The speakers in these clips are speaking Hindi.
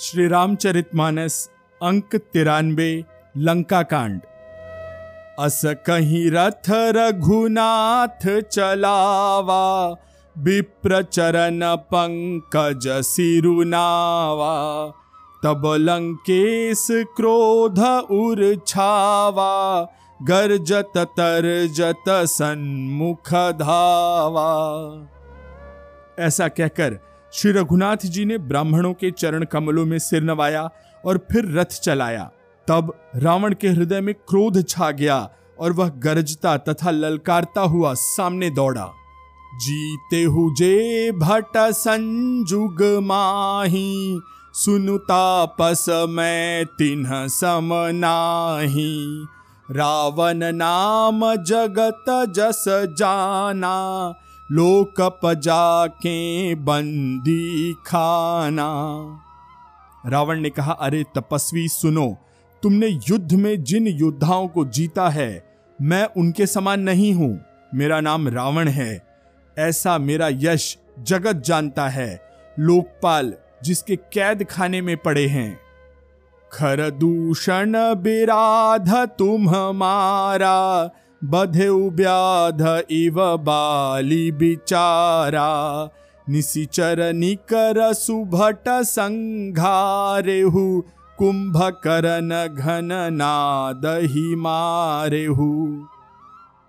श्री रामचरितमानस अंक तिरानवे लंका कांड अस कहीं रथ रघुनाथ चलावा विप्र चरण पंकज सिरुनावा, तब लंकेश क्रोध उर छावा गर्जत तरजत सन्मुख धावा। ऐसा कहकर श्री रघुनाथ जी ने ब्राह्मणों के चरण कमलों में सिर नवाया और फिर रथ चलाया। तब रावण के हृदय में क्रोध छा गया और वह गरजता तथा ललकारता हुआ सामने दौड़ा। जीते हुजे भट संजुग माही सुनुता पस मैं तिन्ह सम नाही। रावण नाम जगत जस जाना लोक पजा के बंदी खाना रावण ने कहा, अरे तपस्वी सुनो, तुमने युद्ध में जिन योद्धाओं को जीता है, मैं उनके समान नहीं हूँ। मेरा नाम रावण है। ऐसा मेरा यश जगत जानता है, लोकपाल जिसके कैद खाने में पड़े हैं। खर दूषण बिराध तुम हमारा बधे व्याध इव बाली बिचारा। निशिचर निकर सुभट संघारेहु, कुंभकरण घन नादही मारेहु।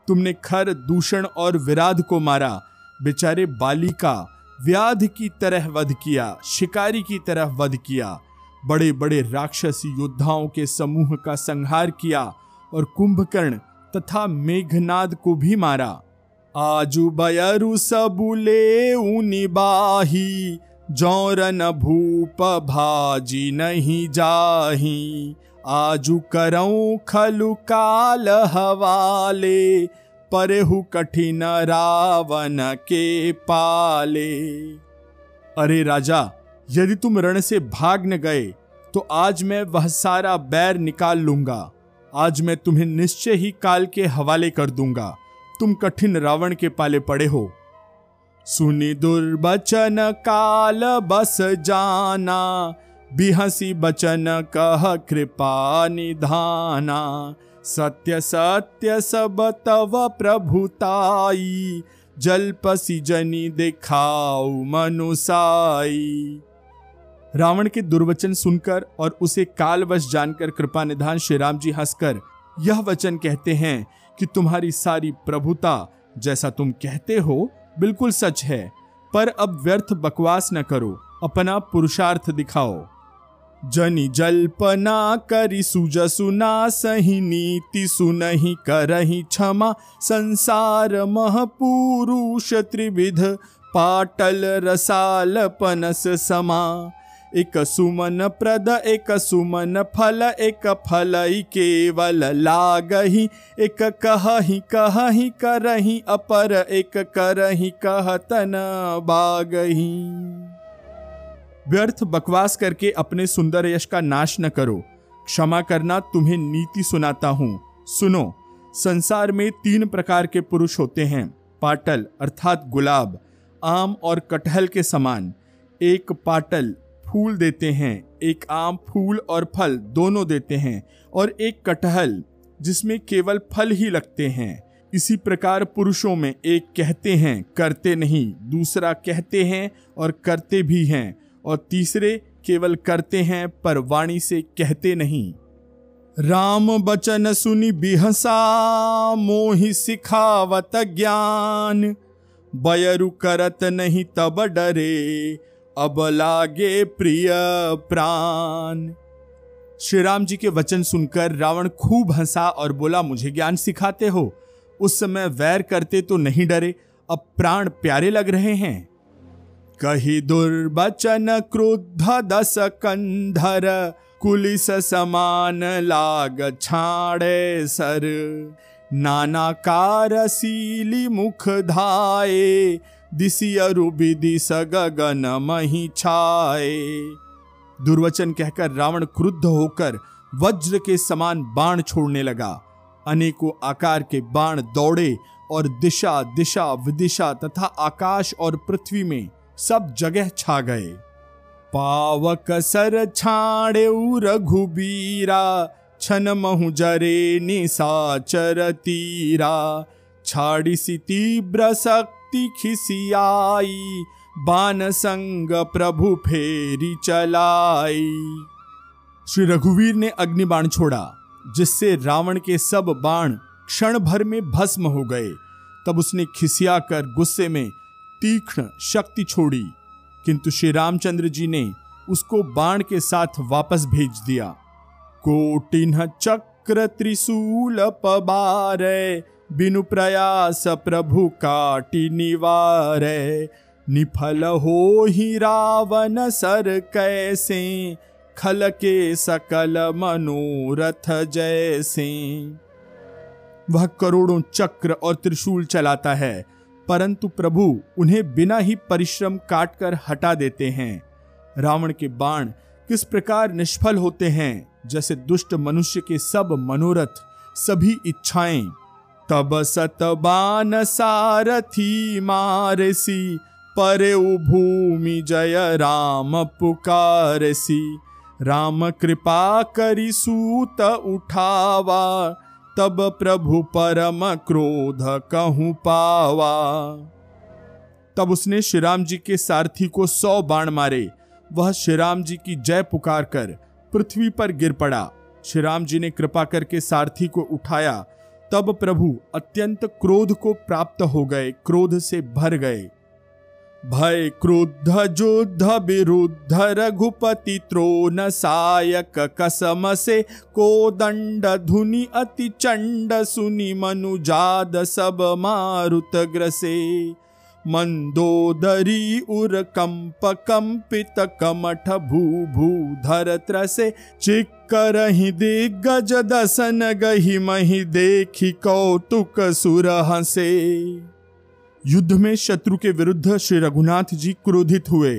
तुमने खर दूषण और विराध को मारा, बेचारे बाली का व्याध की तरह वध किया, शिकारी की तरह वध किया बड़े बड़े राक्षसी योद्धाओं के समूह का संहार किया और कुंभकर्ण तथा मेघनाद को भी मारा। आजू बयरु सबुले उनिबाही जौरन भूप भाजी नहीं जाही। आजू करऊं खलु काल हवाले, परहु कठिन रावण के पाले। अरे राजा, यदि तुम रण से भाग न गए तो आज मैं वह सारा बैर निकाल लूँगा। आज मैं तुम्हें निश्चय ही काल के हवाले कर दूँगा। तुम कठिन रावण के पाले पड़े हो। सुनी दुर्बचन काल बस जाना, बिहसी बचन कह कृपा निधाना। सत्य सत्य सब तव प्रभुताई जलपसी जनी दिखाऊ मनुसाई। रावण के दुर्वचन सुनकर और उसे कालवश जानकर कृपा निधान श्री राम जी हंसकर यह वचन कहते हैं कि तुम्हारी सारी प्रभुता जैसा तुम कहते हो बिल्कुल सच है, पर अब व्यर्थ बकवास न करो, अपना पुरुषार्थ दिखाओ। जनी जल्पना करी सुज सुना सही नीति सुनही करही क्षमा, संसार मह पुरुष त्रिविध, पाटल रसाल पनस समा। एक सुमन प्रद, एक सुमन फल, एक फल केवल लागही। एक कहही कहही करही, अपर एक करही, कहतन बागही। व्यर्थ बकवास करके अपने सुंदर यश का नाश न करो। क्षमा करना तुम्हें नीति सुनाता हूँ। सुनो, संसार में तीन प्रकार के पुरुष होते हैं, पाटल अर्थात गुलाब, आम और कटहल के समान। एक पाटल फूल देते हैं, एक आम फूल और फल दोनों देते हैं, और एक कटहल, जिसमें केवल फल ही लगते हैं। इसी प्रकार पुरुषों में एक कहते हैं, करते नहीं, दूसरा कहते हैं और करते भी हैं, और तीसरे केवल करते हैं, पर वाणी से कहते नहीं। राम बचन सुनी बिहसा, मोहि सिखावत ज्ञान। बयरु करत नहीं तब डरे अब लागे प्रिय प्राण। श्री राम जी के वचन सुनकर रावण खूब हंसा और बोला, मुझे ज्ञान सिखाते हो? उस समय वैर करते तो नहीं डरे, अब प्राण प्यारे लग रहे हैं। कही दुर्बचन क्रुद्ध दस कंधर, कुलिस समान लाग छाड़े सर। नाना कारसीली मुख धाये दिसियरु विदिस गगन मही छाए। दुर्वचन कहकर रावण क्रुद्ध होकर वज्र के समान बाण छोड़ने लगा। अनेकों आकार के बाण दौड़े और दिशा दिशा, विदिशा तथा आकाश और पृथ्वी में सब जगह छा गए। पावक सर छाड़े रघुबीरा, छन महु जरे निसाचर तीरा। छाड़ी सी तीव्र शक्ति खिसियाई बान संग प्रभु फेरी चलाई। श्री रघुवीर ने अग्नि बाण छोड़ा, जिससे रावण के सब बाण क्षण भर में भस्म हो गए। तब उसने खिसिया कर गुस्से में तीक्ष्ण शक्ति छोड़ी, किंतु श्री रामचंद्र जी ने उसको बाण के साथ वापस भेज दिया। कोटिन्ह चक्र त्रिशूल पबार बिनु प्रयास प्रभु काटि निवार, निफल हो ही रावण सर कैसे खल के सकल मनोरथ जैसे। वह करोड़ों चक्र और त्रिशूल चलाता है, परंतु प्रभु उन्हें बिना ही परिश्रम काटकर हटा देते हैं। रावण के बाण किस प्रकार निष्फल होते हैं, जैसे दुष्ट मनुष्य के सब मनोरथ, सभी इच्छाएँ। तब सतबान सारथी मारसी परे भूमि जय राम पुकारसी। राम कृपा करी सूत उठावा, तब प्रभु परम क्रोध कहूँ पावा। तब उसने श्री राम जी के सारथी को सौ बाण मारे। वह श्री राम जी की जय पुकार कर पृथ्वी पर गिर पड़ा। श्री राम जी ने कृपा करके सारथी को उठाया। तब प्रभु अत्यंत क्रोध को प्राप्त हो गए, क्रोध से भर गए। भय क्रोध जोध विरुद्ध, रघुपति त्रोन सायक, कसम से को दंड धुनि अति चंड, सुनि मनुजाद सब मारुत ग्रसे। मंदोदरी उर कंप कंपित कमठ भू भू धर त्रसे चिक्कर ही दिग्गज दसन गही मही देखी कौतुक सुर हसे युद्ध में शत्रु के विरुद्ध श्री रघुनाथ जी क्रोधित हुए।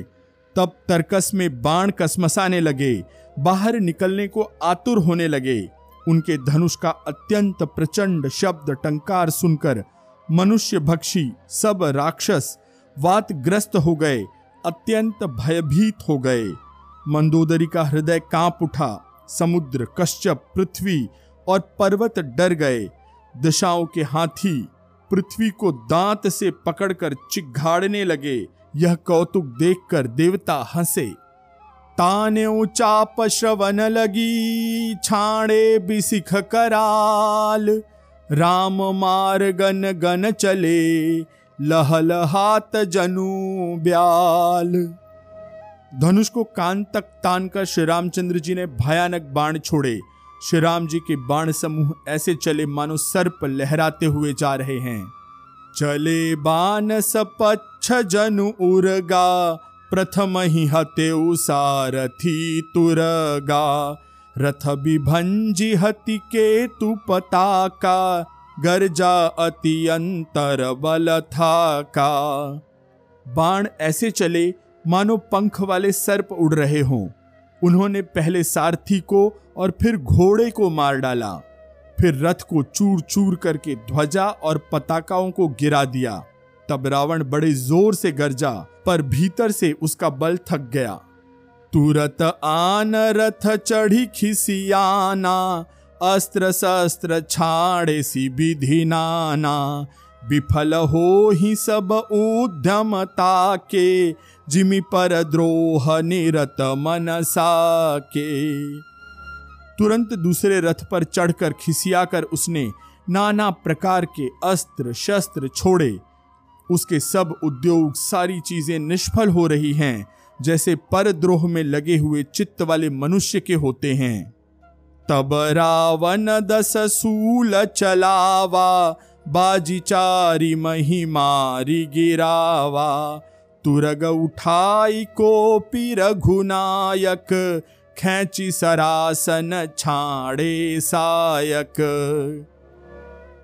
तब तर्कस में बाण कसमसाने लगे, बाहर निकलने को आतुर होने लगे। उनके धनुष का अत्यंत प्रचंड शब्द टंकार सुनकर मनुष्य भक्षी, सब राक्षस वातग्रस्त हो गए, अत्यंत भयभीत हो गए। मंदोदरी का हृदय काँप उठा, समुद्र, कश्यप, पृथ्वी और पर्वत डर गए। दिशाओं के हाथी पृथ्वी को दांत से पकड़कर चिघाड़ने लगे। यह कौतुक देखकर देवता हंसे। ताने चाप श्रवण लगी, छाणे बिसिख कराल। राम मार गन चले, लहल हाथ जनु ब्याल। धनुष को कान तक तान कर श्री रामचंद्र जी ने भयानक बाण छोड़े। श्री राम जी के बाण समूह ऐसे चले मानो सर्प लहराते हुए जा रहे हैं। चले बान सपच्छ जनु उर्गा, प्रथम ही हते सारथी तुरगा। रथ विभंजी हति के तु पताका गर्जा अति अंतर बल था का बाण ऐसे चले, मानो पंख वाले सर्प उड़ रहे हों। उन्होंने पहले सारथी को और फिर घोड़े को मार डाला। फिर रथ को चूर चूर करके ध्वजा और पताकाओं को गिरा दिया। तब रावण बड़े ज़ोर से गरजा, पर भीतर से उसका बल थक गया। तुरत आन रथ चढ़ी खिसियाना अस्त्र शस्त्र छाड़े सी विधि नाना। विफल हो ही सब उद्यमता के जिमि पर द्रोह निरत मनसा के तुरंत दूसरे रथ पर चढ़कर खिसियाकर उसने नाना प्रकार के अस्त्र शस्त्र छोड़े। उसके सब उद्योग सारी चीज़ें निष्फल हो रही हैं। जैसे परद्रोह में लगे हुए चित्त वाले मनुष्य के होते हैं। तब रावण दस सूल चलावा बाजी चारी मही मारी गिरावा। तुरग उठाई को रघुनायक, खेची सरासन छाड़े सायक।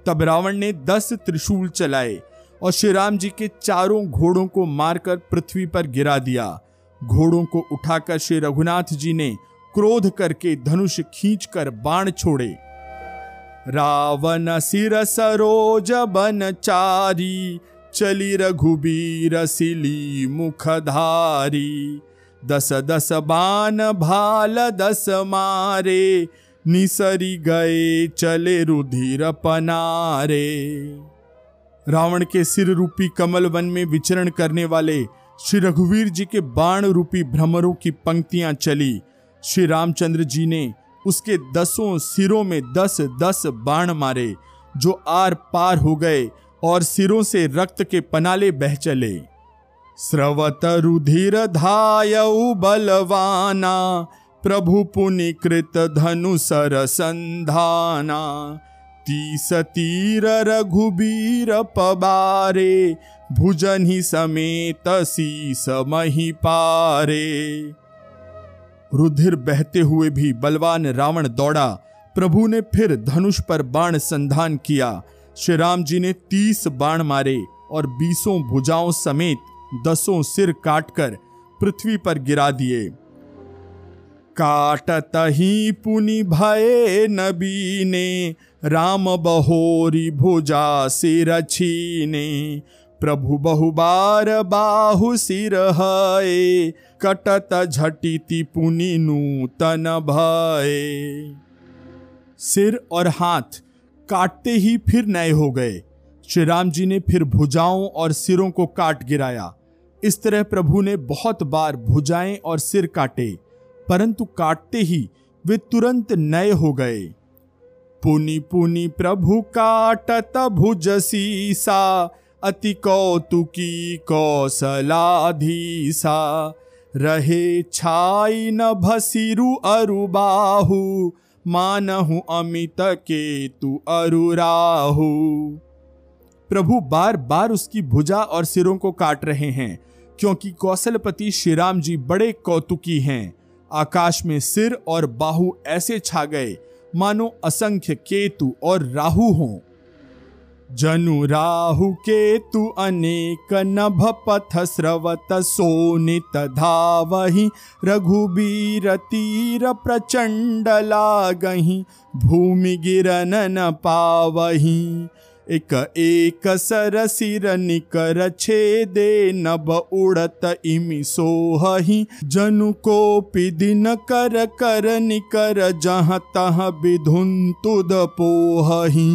तब रावण ने दस त्रिशूल चलाए और श्री राम जी के चारों घोड़ों को मारकर पृथ्वी पर गिरा दिया। घोड़ों को उठाकर श्री रघुनाथ जी ने क्रोध करके धनुष खींचकर बाण छोड़े। रावण सिर सरोज बन चारी, चली रघुबीर सिली मुखधारी दस दस बान भाल दस मारे, निसरी गए चले रुधिर पनारे। रावण के सिर रूपी कमल वन में विचरण करने वाले श्री रघुवीर जी के बाण रूपी भ्रमरों की पंक्तियाँ चली। श्री रामचंद्र जी ने उसके दसों सिरों में दस दस बाण मारे, जो आर पार हो गए और सिरों से रक्त के पनाले बह चले। स्रवत रुधिर धाय बलवाना, प्रभु पुनिकृत धनु सर संधाना तीस तीर रघुबीर पबारे, भुजन ही समेत मही पारे। रुधिर बहते हुए भी बलवान रावण दौड़ा। प्रभु ने फिर धनुष पर बाण संधान किया। श्री राम जी ने तीस बाण मारे और बीसों भुजाओं समेत दसों सिर काटकर पृथ्वी पर गिरा दिए। काटत ही पुनि भय नबी ने राम बहोरी भुजा सिर छीने, प्रभु बहुबार बाहु सिर है कटत झटिति पुनि नूतन भय सिर और हाथ काटते ही फिर नए हो गए। श्री राम जी ने फिर भुजाओं और सिरों को काट गिराया। इस तरह प्रभु ने बहुत बार भुजाएँ और सिर काटे, परंतु काटते ही वे तुरंत नए हो गए। पुनि पुनि प्रभु काटत भुज सीसा अति कौतुकी कौशलाधीसा। रहे छाई न भसिरु अरुबाहु, मानहु अमित के तु अरुराहु। प्रभु बार बार उसकी भुजा और सिरों को काट रहे हैं, क्योंकि कौशलपति श्रीराम जी बड़े कौतुकी हैं। आकाश में सिर और बाहु ऐसे छा गए मानो असंख्य केतु और राहु हों। जनु राहु केतु अनेक नभ पथ स्रवत सोनित धावही, रघुबीर तीर प्रचंड लागही, भूमि गिरन न पावही। एक एक सर सिर निकर छेदे नभ उड़त इमि सोहही। जनु को दिन कर कर निकर, जहाँ तह विधुन तुद पोहही।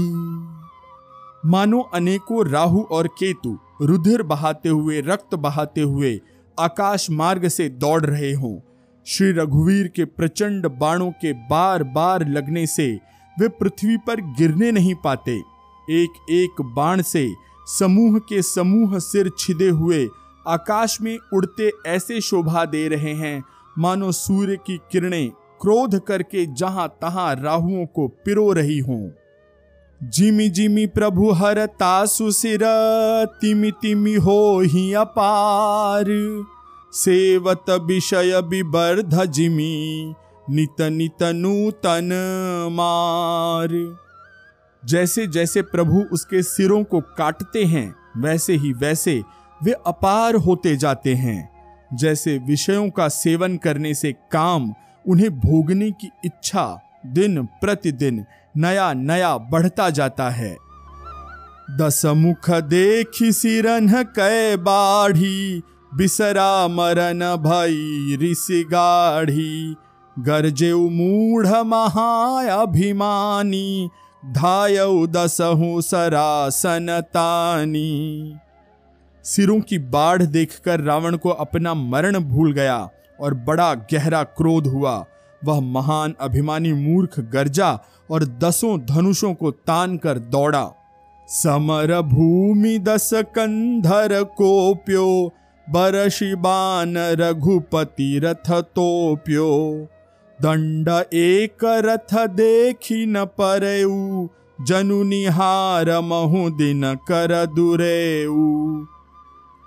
मानो अनेकों राहु और केतु रुधिर बहाते हुए, रक्त बहाते हुए आकाश मार्ग से दौड़ रहे हों। श्री रघुवीर के प्रचंड बाणों के बार बार लगने से वे पृथ्वी पर गिरने नहीं पाते। एक एक बाण से समूह के समूह सिर छिदे हुए आकाश में उड़ते ऐसे शोभा दे रहे हैं। मानो सूर्य की किरणें क्रोध करके जहाँ तहां राहुओं को पिरो रही हों। जिमि जिमि प्रभु हर तासु सिर, तिमि तिमि हो ही अपार। सेवत विषय विवर्ध जिमि, नित नित नूतन मार। जैसे जैसे प्रभु उसके सिरों को काटते हैं, वैसे ही वैसे वे अपार होते जाते हैं। जैसे विषयों का सेवन करने से काम, उन्हें भोगने की इच्छा दिन प्रतिदिन नया नया बढ़ता जाता है। दस मुख देखी सिरन कै बाढ़ी, बिसरा मरन भई ऋषि गाढ़ी। गरजे मूढ़ महाअभिमानी धायऊ दसहु सरासन तानी सिरों की बाढ़ देखकर रावण को अपना मरण भूल गया और बड़ा गहरा क्रोध हुआ। वह महान अभिमानी मूर्ख गर्जा और दसों धनुषों को तान कर दौड़ा। समर भूमि दस कंधर कोप्यो बरशी बान रघुपति रथ तोप्यो। दंड एक रथ देखी न परऊ, जनु निहार महु दिन कर दुरेऊ।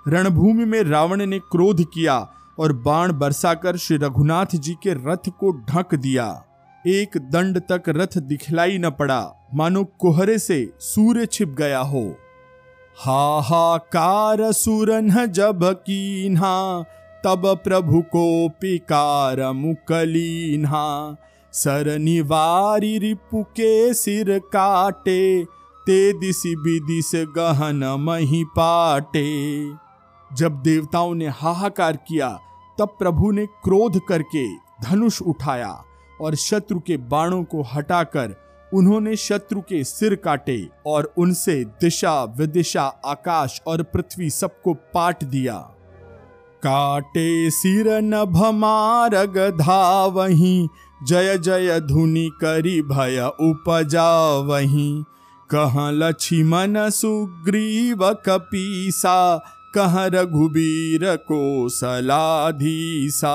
रणभूमि में रावण ने क्रोध किया और बाण बरसाकर श्री रघुनाथ जी के रथ को ढक दिया। एक दंड तक रथ दिखलाई न पड़ा। मानो कोहरे से सूर्य छिप गया हो। हाहाकार सुरन जब कीन्हा तब प्रभु को पिकार मुकलीन्हा। सर निवारी रिपु के सिर काटे, ते दिशि विदिश गहन मही पाटे। जब देवताओं ने हाहाकार किया, तब प्रभु ने क्रोध करके धनुष उठाया और शत्रु के बाणों को हटाकर उन्होंने शत्रु के सिर काटे और उनसे दिशा विदिशा आकाश और पृथ्वी सबको पाट दिया। काटे सिर नभ मारग धावही, जय जय धुनि करी भय उपजावही। कह लक्ष्मण सुग्रीव कपीसा, कह रघुबीर को सलाधीसा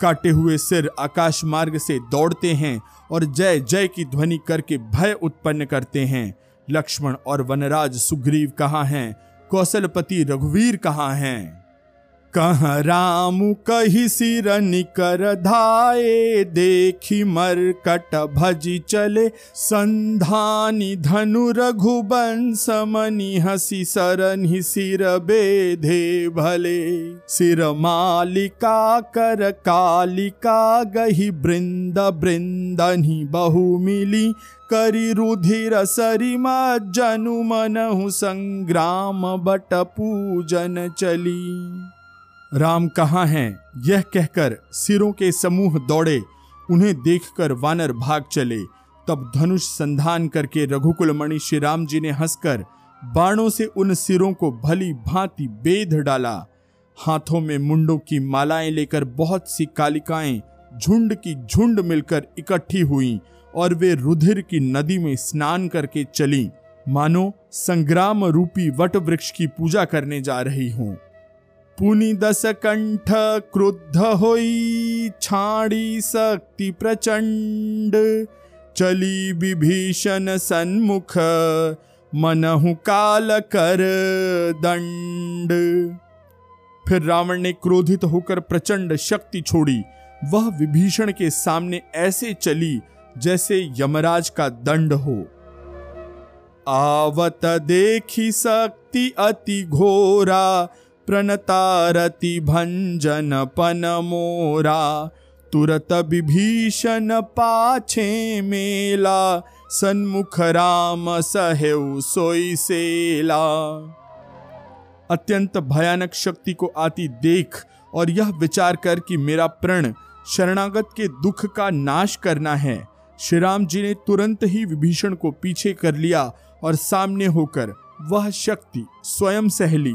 काटे हुए सिर आकाश मार्ग से दौड़ते हैं और जय जय की ध्वनि करके भय उत्पन्न करते हैं। लक्ष्मण और वनराज सुग्रीव कहाँ हैं? कौशलपति रघुवीर कहाँ हैं? कह राम कही सिर निकर धाये, देखी मरकट भजी चले। संधानी धनु रघुबंश मनि हसी सरन सिर बेधे भले। सिर मालिका कर कालिका गही बृंद बृंदनी बहु मिली। करी रुधिर सरिमा जनु मनहु संग्राम बट पूजन चली। राम कहाँ हैं? यह कहकर सिरों के समूह दौड़े। उन्हें देखकर वानर भाग चले। तब धनुष संधान करके रघुकुल मणि श्री राम जी ने हंसकर बाणों से उन सिरों को भली भांति बेध डाला। हाथों में मुंडों की मालाएँ लेकर बहुत सी कालिकाएँ झुंड की झुंड मिलकर इकट्ठी हुई और वे रुधिर की नदी में स्नान करके चली। मानो संग्राम रूपी वट वृक्ष की पूजा करने जा रही हूँ। पुनि दस कंठ क्रुद्ध होई छाड़ी शक्ति प्रचंड चली विभीषण सन्मुख, मनहु काल कर दंड फिर रावण ने क्रोधित होकर प्रचंड शक्ति छोड़ी। वह विभीषण के सामने ऐसे चली, जैसे यमराज का दंड हो। आवत देखी शक्ति अति घोरा प्रणतारति भंजन पन मोरा तुरत विभीषण पाछे मेला, सन्मुख राम सहेउ सोई सेला। अत्यंत भयानक शक्ति को आती देख और यह विचार कर कि मेरा प्रण शरणागत के दुख का नाश करना है श्री राम जी ने तुरंत ही विभीषण को पीछे कर लिया और सामने होकर वह शक्ति स्वयं सहली।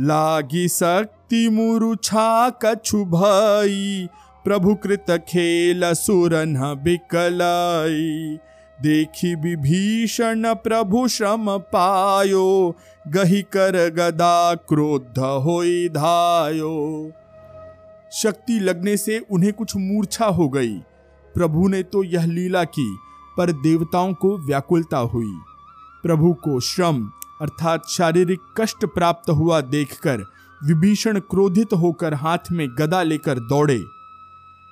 लागी शक्ति मुरुछा कछु भई प्रभु कृत खेल सुरन बिकलाई। देखी विभीषण प्रभु श्रम पायो, गही कर गदा क्रोध होई धायो। शक्ति लगने से उन्हें कुछ मूर्छा हो गई। प्रभु ने तो यह लीला की, पर देवताओं को व्याकुलता हुई। प्रभु को श्रम अर्थात शारीरिक कष्ट प्राप्त हुआ देखकर विभीषण क्रोधित होकर हाथ में गदा लेकर दौड़े।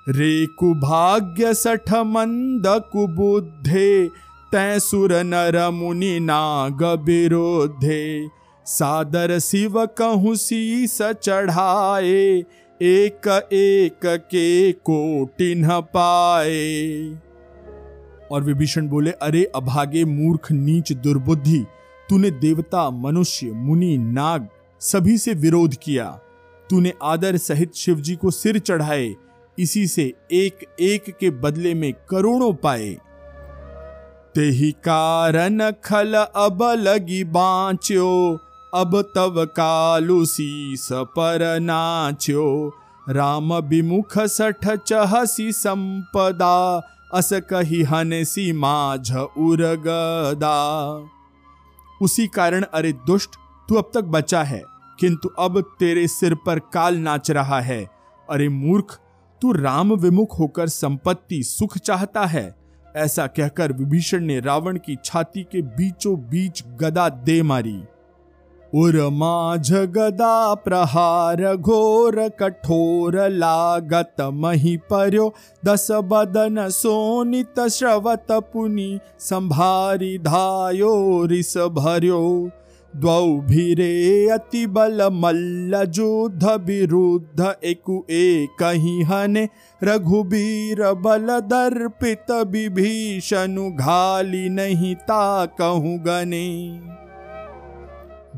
रे कुभाग्य सठ मंद कुबुद्धे तैसुर नर मुनि नाग विरोधे सादर शिव कहूँ शीस चढ़ाए, एक एक के कोटिन पाए। और विभीषण बोले, अरे अभागे मूर्ख, नीच दुर्बुद्धि तूने देवता, मनुष्य, मुनि, नाग सभी से विरोध किया। तूने आदर सहित शिवजी को सिर चढ़ाए, इसी से एक एक के बदले में करोड़ों पाए। ते ही कारण खल अब लगी बाँच्यो अब तब कालू शीस पर नाच्यो राम विमुख सठ चहसी संपदा, अस कही हनसी माझ उरगदा। उसी कारण, अरे दुष्ट, तू अब तक बचा है। किंतु अब तेरे सिर पर काल नाच रहा है। अरे मूर्ख, तू राम विमुख होकर संपत्ति, सुख चाहता है। ऐसा कहकर विभीषण ने रावण की छाती के बीचों बीच गदा दे मारी। उर माझ गदा प्रहार घोर कठोर लागत मही पर्यो दस बदन सोनित श्रवत पुनि संभारी धायो रिस भर्यो द्वौ भीरे अति बल मल्ल युद्ध विरुद्ध एकु एक हने। रघुबीर बल दर्पित विभीषणु घाली नहीं ता कहूँ गने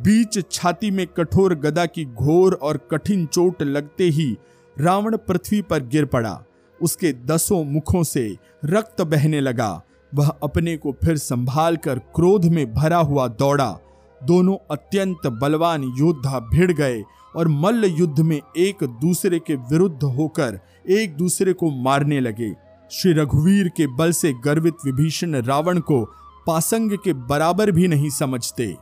बीच छाती में कठोर गदा की घोर और कठिन चोट लगते ही रावण पृथ्वी पर गिर पड़ा। उसके दसों मुखों से रक्त बहने लगा। वह अपने को फिर संभाल कर क्रोध में भरा हुआ दौड़ा। दोनों अत्यंत बलवान योद्धा भिड़ गए और मल्ल युद्ध में एक दूसरे के विरुद्ध होकर एक दूसरे को मारने लगे। श्री रघुवीर के बल से गर्वित विभीषण रावण को पासंग के बराबर भी नहीं समझते।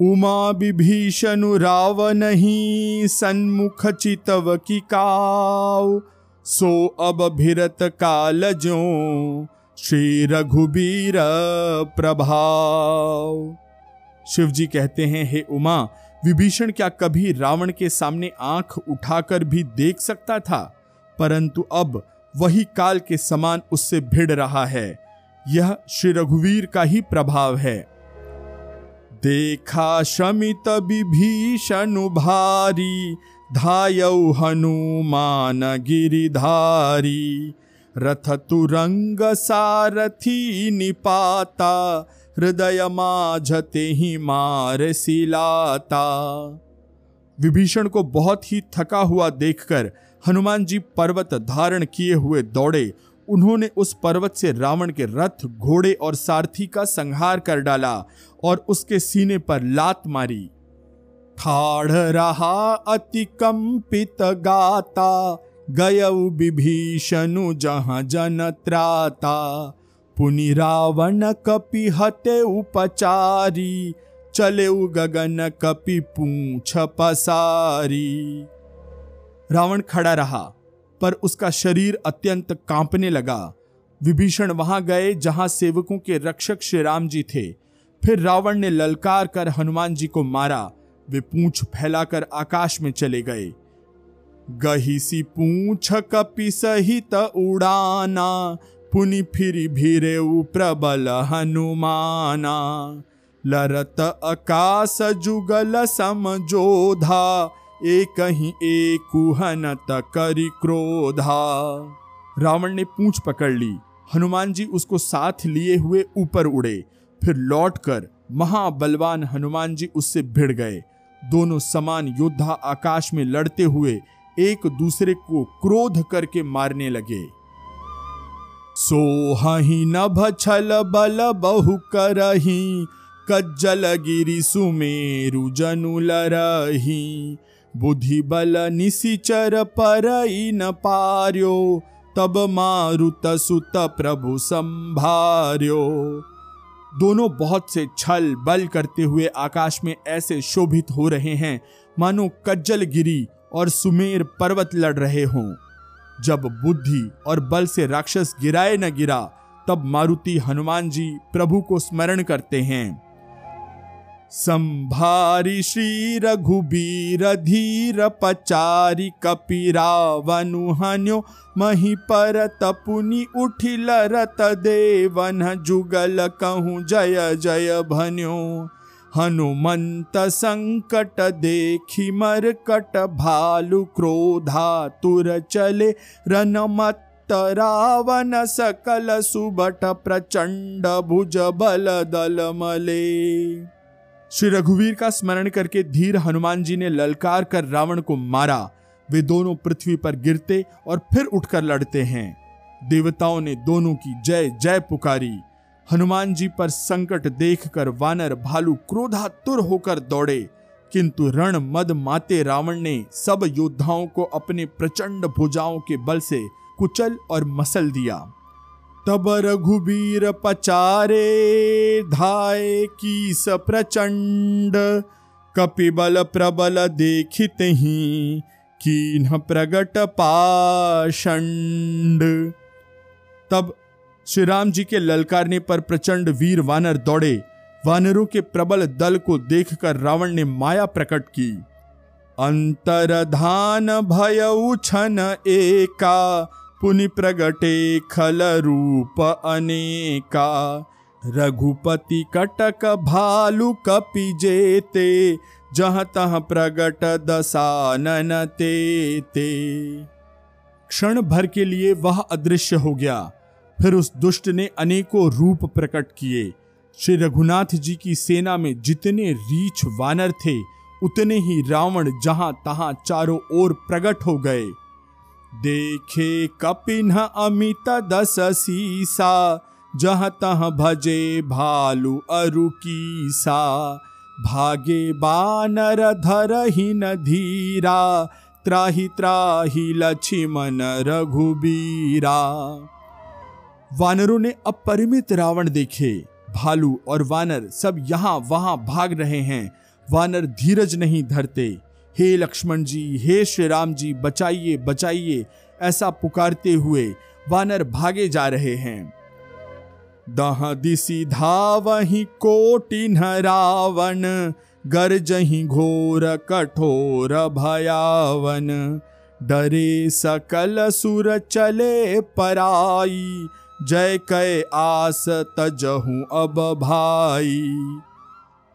उमा विभीषण रावण ही सन्मुख चितव की काव सो अब भिरत काल जो श्री रघुबीर प्रभाव शिव जी कहते हैं, हे उमा, विभीषण क्या कभी रावण के सामने आँख उठाकर भी देख सकता था? परंतु अब वही काल के समान उससे भिड़ रहा है। यह श्री रघुवीर का ही प्रभाव है। देखा शमित विभीषण भारी, धायौ हनुमान गिरिधारी रथ तुरंग सारथी निपाता, हृदय माझते ही मार सिलाता। विभीषण को बहुत ही थका हुआ देखकर हनुमान जी पर्वत धारण किए हुए दौड़े उन्होंने उस पर्वत से रावण के रथ, घोड़े और सारथी का संहार कर डाला और उसके सीने पर लात मारी। ठाढ़ रहा अति कंपित गाता गय विभीषणु जहाँ जन त्राता। पुनि रावण कपि हते उपचारी चले गगन कपि पूछ पसारी। रावण खड़ा रहा। पर उसका शरीर अत्यंत कांपने लगा। विभीषण वहाँ गए जहाँ सेवकों के रक्षक श्री राम जी थे। फिर रावण ने ललकार कर हनुमान जी को मारा। वे पूंछ फैलाकर आकाश में चले गए। गही सी पूछ कपि सहित उड़ाना, पुनि फिर भीरे प्रबल हनुमाना। लरत आकाश जुगल समझोधा एक ही एक करी क्रोधा। रावण ने पूंछ पकड़ ली। हनुमान जी उसको साथ लिए हुए ऊपर उड़े। फिर लौटकर महाबलवान हनुमान जी उससे भिड़ गए। दोनों समान योद्धा आकाश में लड़ते हुए एक दूसरे को क्रोध करके मारने लगे। सोहि नभ छल बल बहु करही कज्जल गिरी सुमेरु जनु लरही बुद्धि बल निशिचर पर न पार्यो, तब मारुत सुत प्रभु संभार्यो। दोनों बहुत से छल बल करते हुए आकाश में ऐसे शोभित हो रहे हैं, मानो कज्जल गिरी और सुमेर पर्वत लड़ रहे हों। जब बुद्धि और बल से राक्षस गिराए न गिरा, तब मारुति हनुमान जी प्रभु को स्मरण करते हैं। संभारी श्री रघुबीर धीर पचारी कपिरावनु हन्यो, मही पर तपुनि उठिल रत देवन, जुगल कहूँ जय जय भन्यो। हनुमंत संकट देखी मरकट भालु क्रोधा तुर चले रनमत रावण सकल सुबट प्रचंड भुज बल दल मले। श्री रघुवीर का स्मरण करके धीर हनुमान जी ने ललकार कर रावण को मारा। वे दोनों पृथ्वी पर गिरते और फिर उठकर लड़ते हैं। देवताओं ने दोनों की जय जय पुकारी। हनुमान जी पर संकट देखकर वानर भालू क्रोधातुर होकर दौड़े। किंतु रण मद माते रावण ने सब योद्धाओं को अपने प्रचंड भुजाओं के बल से कुचल और मसल दिया। तब रघुबीर पचारे, धाय की स प्रचंड। कपिबल प्रबल देखित ही, कीन्ह प्रगट पाषंड। तब श्री राम जी के ललकारने पर प्रचंड वीर वानर दौड़े। वानरों के प्रबल दल को देखकर रावण ने माया प्रकट की। अंतरधान भय उछन एका पुनि प्रगटे खल रूप अनेका। रघुपति कटक भालु कपि जेते, जह तह प्रगट दसानन ते ते। क्षण भर के लिए वह अदृश्य हो गया। फिर उस दुष्ट ने अनेकों रूप प्रकट किए। श्री रघुनाथ जी की सेना में जितने रीछ वानर थे, उतने ही रावण जहाँ तहां चारों ओर प्रकट हो गए। देखे कपिन अमित दस सीसा, जह तह भजे भालू अरु की सा भागे बानर धर ही न धीरा, त्राही त्राही लक्ष्मण रघुबीरा। वानरों ने अपरिमित रावण देखे, भालू और वानर सब यहाँ वहाँ भाग रहे हैं। वानर धीरज नहीं धरते। हे लक्ष्मण जी, हे श्री राम जी, बचाइए बचाइए, ऐसा पुकारते हुए वानर भागे जा रहे हैं। दह दिसी धावही कोटिन रावण गरजही घोर कठोर भयावन। डरे सकल सुर चले पराई, जय कै आस तजहू अब भाई।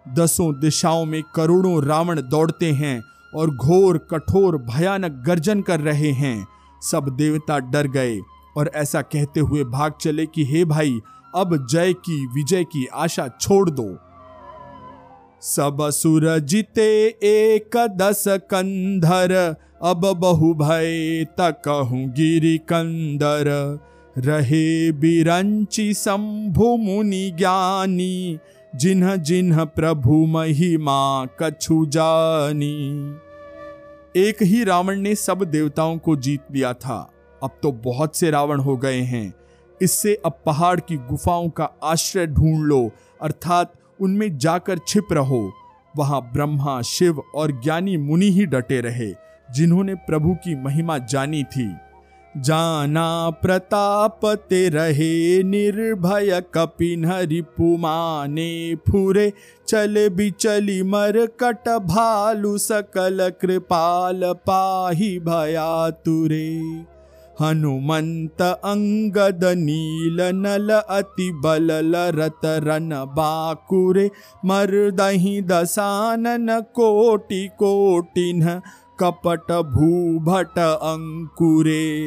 दसों दिशाओं में करोड़ों रावण दौड़ते हैं और घोर, कठोर, भयानक गर्जन कर रहे हैं। सब देवता डर गए और ऐसा कहते हुए भाग चले कि, हे भाई, अब जय की, विजय की आशा छोड़ दो। सब सुर जीते एक दस कंधर अब बहु भय तकहूँ गिरी कंदर रहे बिरंची शंभु मुनि ज्ञानी। जिन्ह जिन्ह प्रभु महिमा कछु जानी। एक ही रावण ने सब देवताओं को जीत लिया था। अब तो बहुत से रावण हो गए हैं। इससे अब पहाड़ की गुफाओं का आश्रय ढूंढ लो, अर्थात उनमें जाकर छिप रहो। वहाँ ब्रह्मा, शिव और ज्ञानी मुनि ही डटे रहे, जिन्होंने प्रभु की महिमा जानी थी। जाना प्रताप ते रहे निर्भय कपिन पुमाने फुरे चल बिचली मर कट भालु सकल कृपाल पाही भया तुरे हनुमंत अंगद नील नल अति बल लरत रन बाकुरे मर दही दसानन कोटि कोटिन कपट भूभट अंकुरे।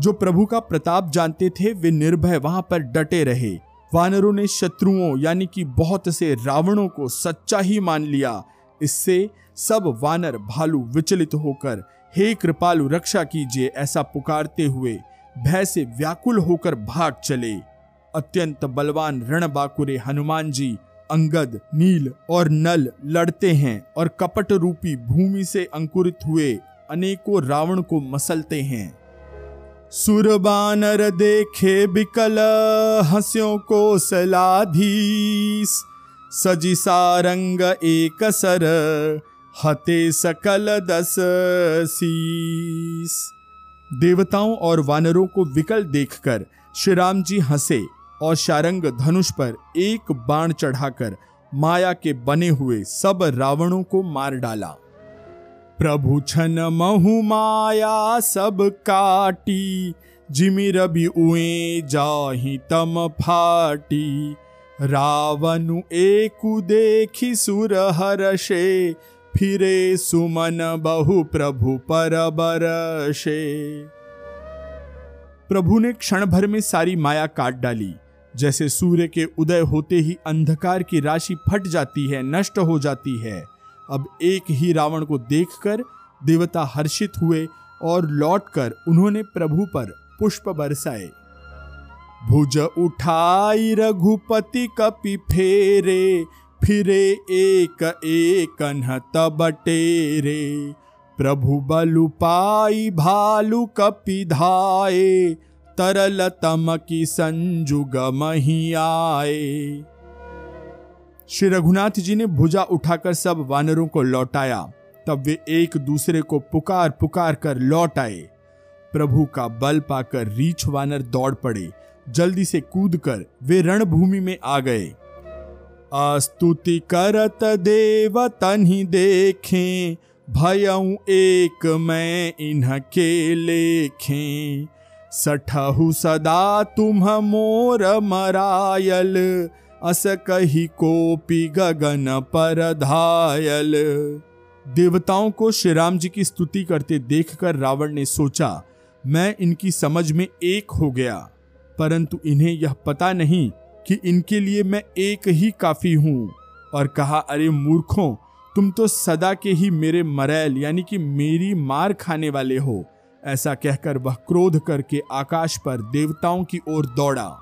जो प्रभु का प्रताप जानते थे, वे निर्भय वहाँ पर डटे रहे। वानरों ने शत्रुओं, यानी कि बहुत से रावणों को सच्चा ही मान लिया। इससे सब वानर भालू विचलित होकर, हे कृपालु, रक्षा कीजिए, ऐसा पुकारते हुए भय से व्याकुल होकर भाग चले। अत्यंत बलवान रणबाकुरे हनुमान जी अंगद, नील और नल लड़ते हैं और कपट रूपी भूमि से अंकुरित हुए अनेकों रावण को मसलते हैं। सुरबानर देखे बिकल हंस्यों को सलाधीस सजी सारंग एक सर, हते सकल दस सीस देवताओं और वानरों को विकल देखकर श्री राम जी हंसे। और शारंग धनुष पर एक बाण चढ़ाकर माया के बने हुए सब रावणों को मार डाला। प्रभु छन महु माया सब काटी, जिमि रवि उए जाही तम फाटी। रावनु एकु देखी सुर हर्षे, फिरे सुमन बहु प्रभु पर बरशे प्रभु ने क्षण भर में सारी माया काट डाली। जैसे सूर्य के उदय होते ही अंधकार की राशि फट जाती है, नष्ट हो जाती है। अब एक ही रावण को देखकर देवता हर्षित हुए और लौटकर उन्होंने प्रभु पर पुष्प बरसाए। भुज उठाई रघुपति कपि फेरे, फिरे एक एक प्रभु बलु पाई भालू कपि धाए तरल तम की संजुग मही आए श्री रघुनाथ जी ने भुजा उठाकर सब वानरों को लौटाया। तब वे एक दूसरे को पुकार पुकार कर लौट आए। प्रभु का बल पाकर रीछ वानर दौड़ पड़े। जल्दी से कूद कर वे रणभूमि में आ गए। अस्तुति करत देव तन्ही देखें, भयऊ एक मैं इन्ह के लेखें। सठहु सदा तुम मोर मरायल, अस कही कोपी गगन पर धायल देवताओं को श्री राम जी की स्तुति करते देखकर रावण ने सोचा, मैं इनकी समझ में एक हो गया, परंतु इन्हें यह पता नहीं कि इनके लिए मैं एक ही काफ़ी हूँ। और कहा, अरे मूर्खों, तुम तो सदा के ही मेरे मरैल, यानी कि मेरी मार खाने वाले हो। ऐसा कहकर वह क्रोध करके आकाश पर देवताओं की ओर दौड़ा।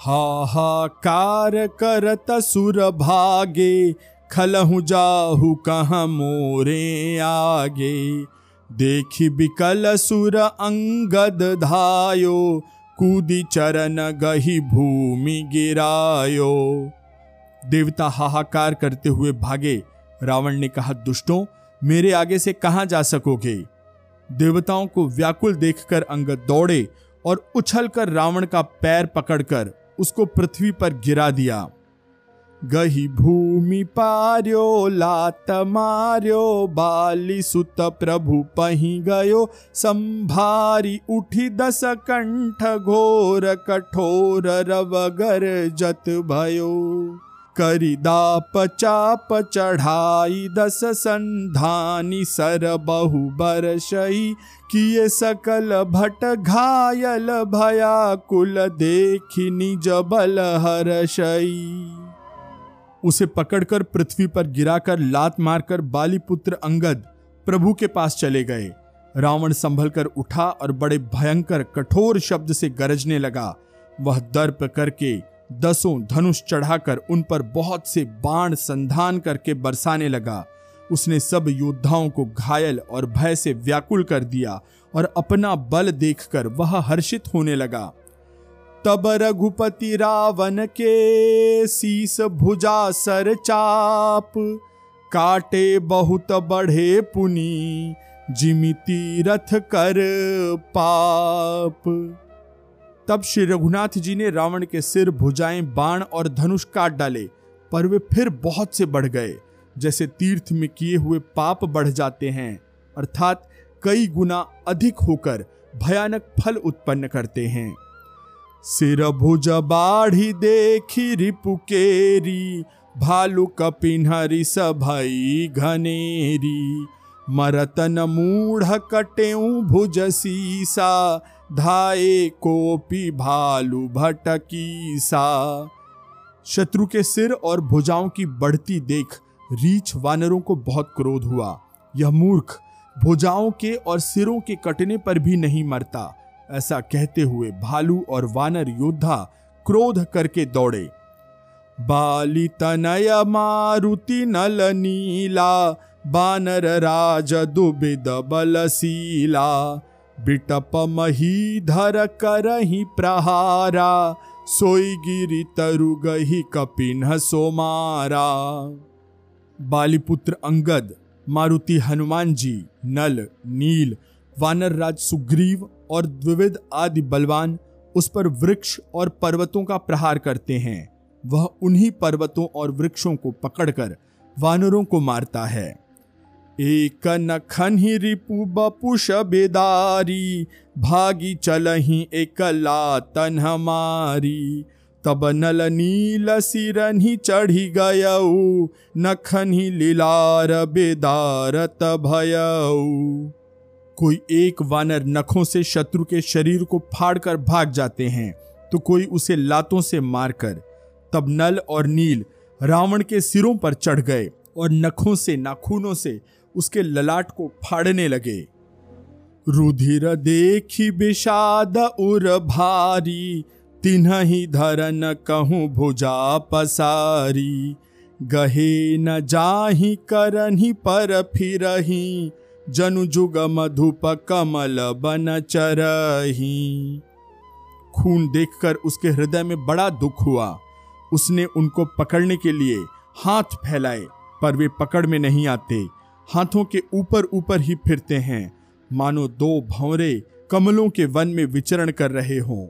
हाहाकार करत सुर भागे, खलहु जाहु कहाँ मोरे आगे। देखी बिकल सुर अंगद धायो, कूदी चरण गही भूमि गिरायो। देवता हाहाकार करते हुए भागे। रावण ने कहा, दुष्टों, मेरे आगे से कहाँ जा सकोगे? देवताओं को व्याकुल देखकर अंगद दौड़े और उछलकर रावण का पैर पकड़कर उसको पृथ्वी पर गिरा दिया। गही भूमि पार्यो, लात मार्यो, बाली सुत प्रभु पही गयो, संभारी उठी दस कंठ घोर कठोर रवगर जत भयो। करिदाप चाप चढ़ाई दस संधानी सर बहु बरसई, किए सकल भट घायल भया कुल देखी निज बल हरसई। उसे पकड़कर पृथ्वी पर गिराकर लात मारकर बाली पुत्र अंगद प्रभु के पास चले गए। रावण संभल कर उठा और बड़े भयंकर कठोर शब्द से गरजने लगा। वह दर्प करके दसों धनुष चढ़ाकर उन पर बहुत से बाण संधान करके बरसाने लगा। उसने सब योद्धाओं को घायल और भय से व्याकुल कर दिया और अपना बल देखकर वह हर्षित होने लगा। तब रघुपति रावण के शीस भुजा सर चाप, काटे बहुत बढ़े पुनी, जिमि रथ कर पाप। तब श्री रघुनाथ जी ने रावण के सिर, भुजाएँ, बाण और धनुष काट डाले, पर वे फिर बहुत से बढ़ गए, जैसे तीर्थ में किए हुए पाप बढ़ जाते हैं, अर्थात कई गुना अधिक होकर भयानक फल उत्पन्न करते हैं। सिर, भुज, बाढ़ी देखी रिपुकेरी भालू कपिन्हरी सभई घनेरी, मरतन मूढ़ कटेऊ भुज सीसा धाए कोपी भालू भटकी सा शत्रु के सिर और भुजाओं की बढ़ती देख रीछ वानरों को बहुत क्रोध हुआ। यह मूर्ख भुजाओं के और सिरों के कटने पर भी नहीं मरता। ऐसा कहते हुए भालू और वानर योद्धा क्रोध करके दौड़े। बाली तनय मारुति नल नीला, बानर राज दुबिद बलशीला। बिटप मही धर करही प्रहारा सोई गिरी तरु गही कपिन सोमारा। बालीपुत्र अंगद, मारुति हनुमान जी नल, नील, वानर राज सुग्रीव और द्विविध आदि बलवान उस पर वृक्ष और पर्वतों का प्रहार करते हैं। वह उन्हीं पर्वतों और वृक्षों को पकड़कर वानरों को मारता है। एक नखन रिपु बपुष बेदारी भागी चलही एक लातन हमारी। तब नल नील सिरन ही चढ़ी गयऊ नखन लीलार बेदारत भयऊ। कोई एक वानर नखों से शत्रु के शरीर को फाड़कर भाग जाते हैं तो कोई उसे लातों से मारकर। तब नल और नील रावण के सिरों पर चढ़ गए और नखों से, नाखूनों से उसके ललाट को फाड़ने लगे। रुधिर देखी विषाद उर भारी तिन्ह धरन कहूँ भुजा पसारी। गहे न जाही करही पर फिरही, जनु जुग मधुप कमल बन चरही। खून देखकर उसके हृदय में बड़ा दुख हुआ। उसने उनको पकड़ने के लिए हाथ फैलाए, पर वे पकड़ में नहीं आते। हाथों के ऊपर ऊपर ही फिरते हैं। मानो दो भंवरे कमलों के वन में विचरण कर रहे हों।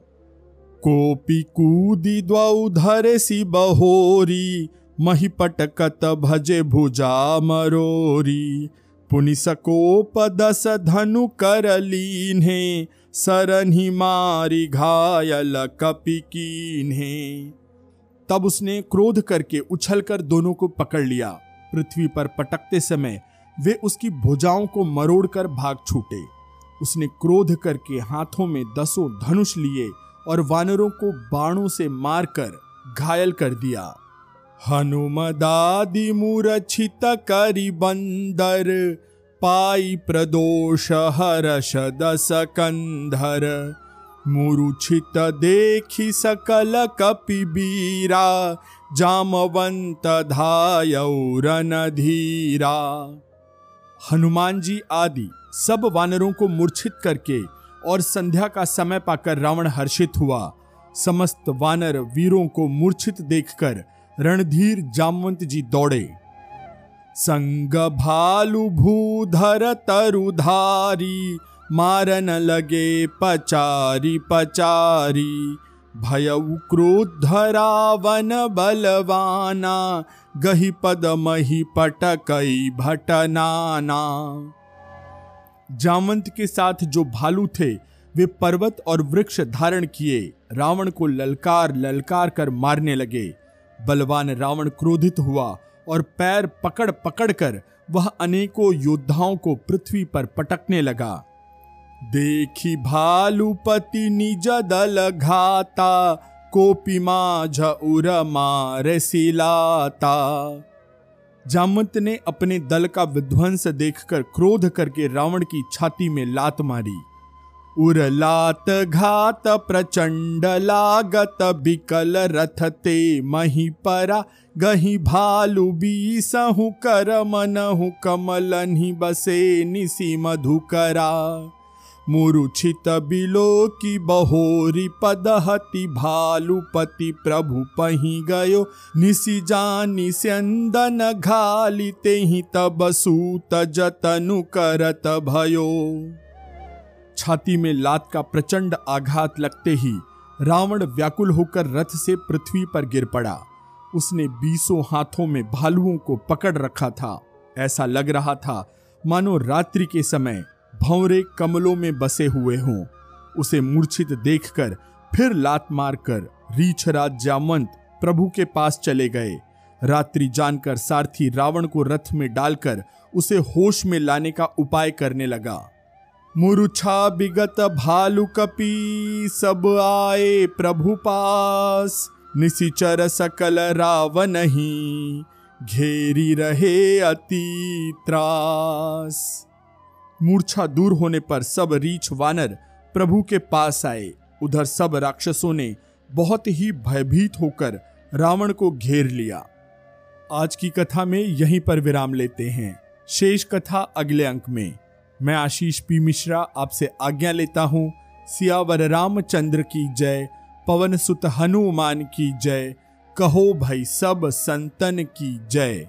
कोपी कूदी द्वौ धरे सी बहोरी, मही पटकत भजे भुजा मरोरी। पुनि सकोप दस धनु कर लीन्हे सरन ही मारी घायल कपि कीन्हे। तब उसने क्रोध करके उछलकर दोनों को पकड़ लिया। पृथ्वी पर पटकते समय वे उसकी भुजाओं को मरोड़कर भाग छूटे। उसने क्रोध करके हाथों में दसों धनुष लिए और वानरों को बाणों से मारकर घायल कर दिया। हनुमदादि मूर्छित करी बंदर, पाई प्रदोष हर्ष दस कंधर। मुरुछित देखी सकल कपिबीरा जामवंत धायौरन धीरा हनुमान जी आदि सब वानरों को मूर्छित करके और संध्या का समय पाकर रावण हर्षित हुआ। समस्त वानर वीरों को मूर्छित देखकर रणधीर जामवंत जी दौड़े। संग भालु भूधर तरुधारी, मारन लगे पचारी पचारी। भय क्रोध रावण बलवाना, गही पद मही पटकई भटनाना। जामंत के साथ जो भालू थे, वे पर्वत और वृक्ष धारण किए, रावण को ललकार ललकार कर मारने लगे। बलवान रावण क्रोधित हुआ और पैर पकड़ पकड़ कर वह अनेकों योद्धाओं को पृथ्वी पर पटकने लगा। देखी भालुपति निज दल घाता, कोपी माझ उर मार सिलाता। जामवंत ने अपने दल का विध्वंस देखकर क्रोध करके रावण की छाती में लात मारी। उरलात घात प्रचंड लागत, बिकल रथ ते मही परा, गही भालु बीसहु कर, मनहु कमल बसे निसी मधुकरा। मुरुछित बिलो की बहोरी पदहति भालुपति प्रभु पही गयो। निसी जानी स्यंदन घाली ते ही तब सूत जतनु करत भयो। छाती में लात का प्रचंड आघात लगते ही रावण व्याकुल होकर रथ से पृथ्वी पर गिर पड़ा। उसने बीसों हाथों में भालुओं को पकड़ रखा था। ऐसा लग रहा था मानो रात्रि के समय भंवरे कमलों में बसे हुए हों, उसे मूर्छित देखकर फिर लात मारकर रीछराज जामंत प्रभु के पास चले गए। रात्रि जानकर सारथी रावण को रथ में डालकर उसे होश में लाने का उपाय करने लगा। मुरुछा बिगत भालु कपी, सब आए प्रभु पास। निशिचर सकल रावण ही, घेरी रहे अति त्रास। मूर्छा दूर होने पर सब रीछ वानर प्रभु के पास आए। उधर सब राक्षसों ने बहुत ही भयभीत होकर रावण को घेर लिया। आज की कथा में यहीं पर विराम लेते हैं। शेष कथा अगले अंक में। मैं आशीष पी मिश्रा आपसे आज्ञा लेता हूँ। सियावर रामचंद्र की जय। पवन सुत हनुमान की जय। कहो भाई सब संतन की जय।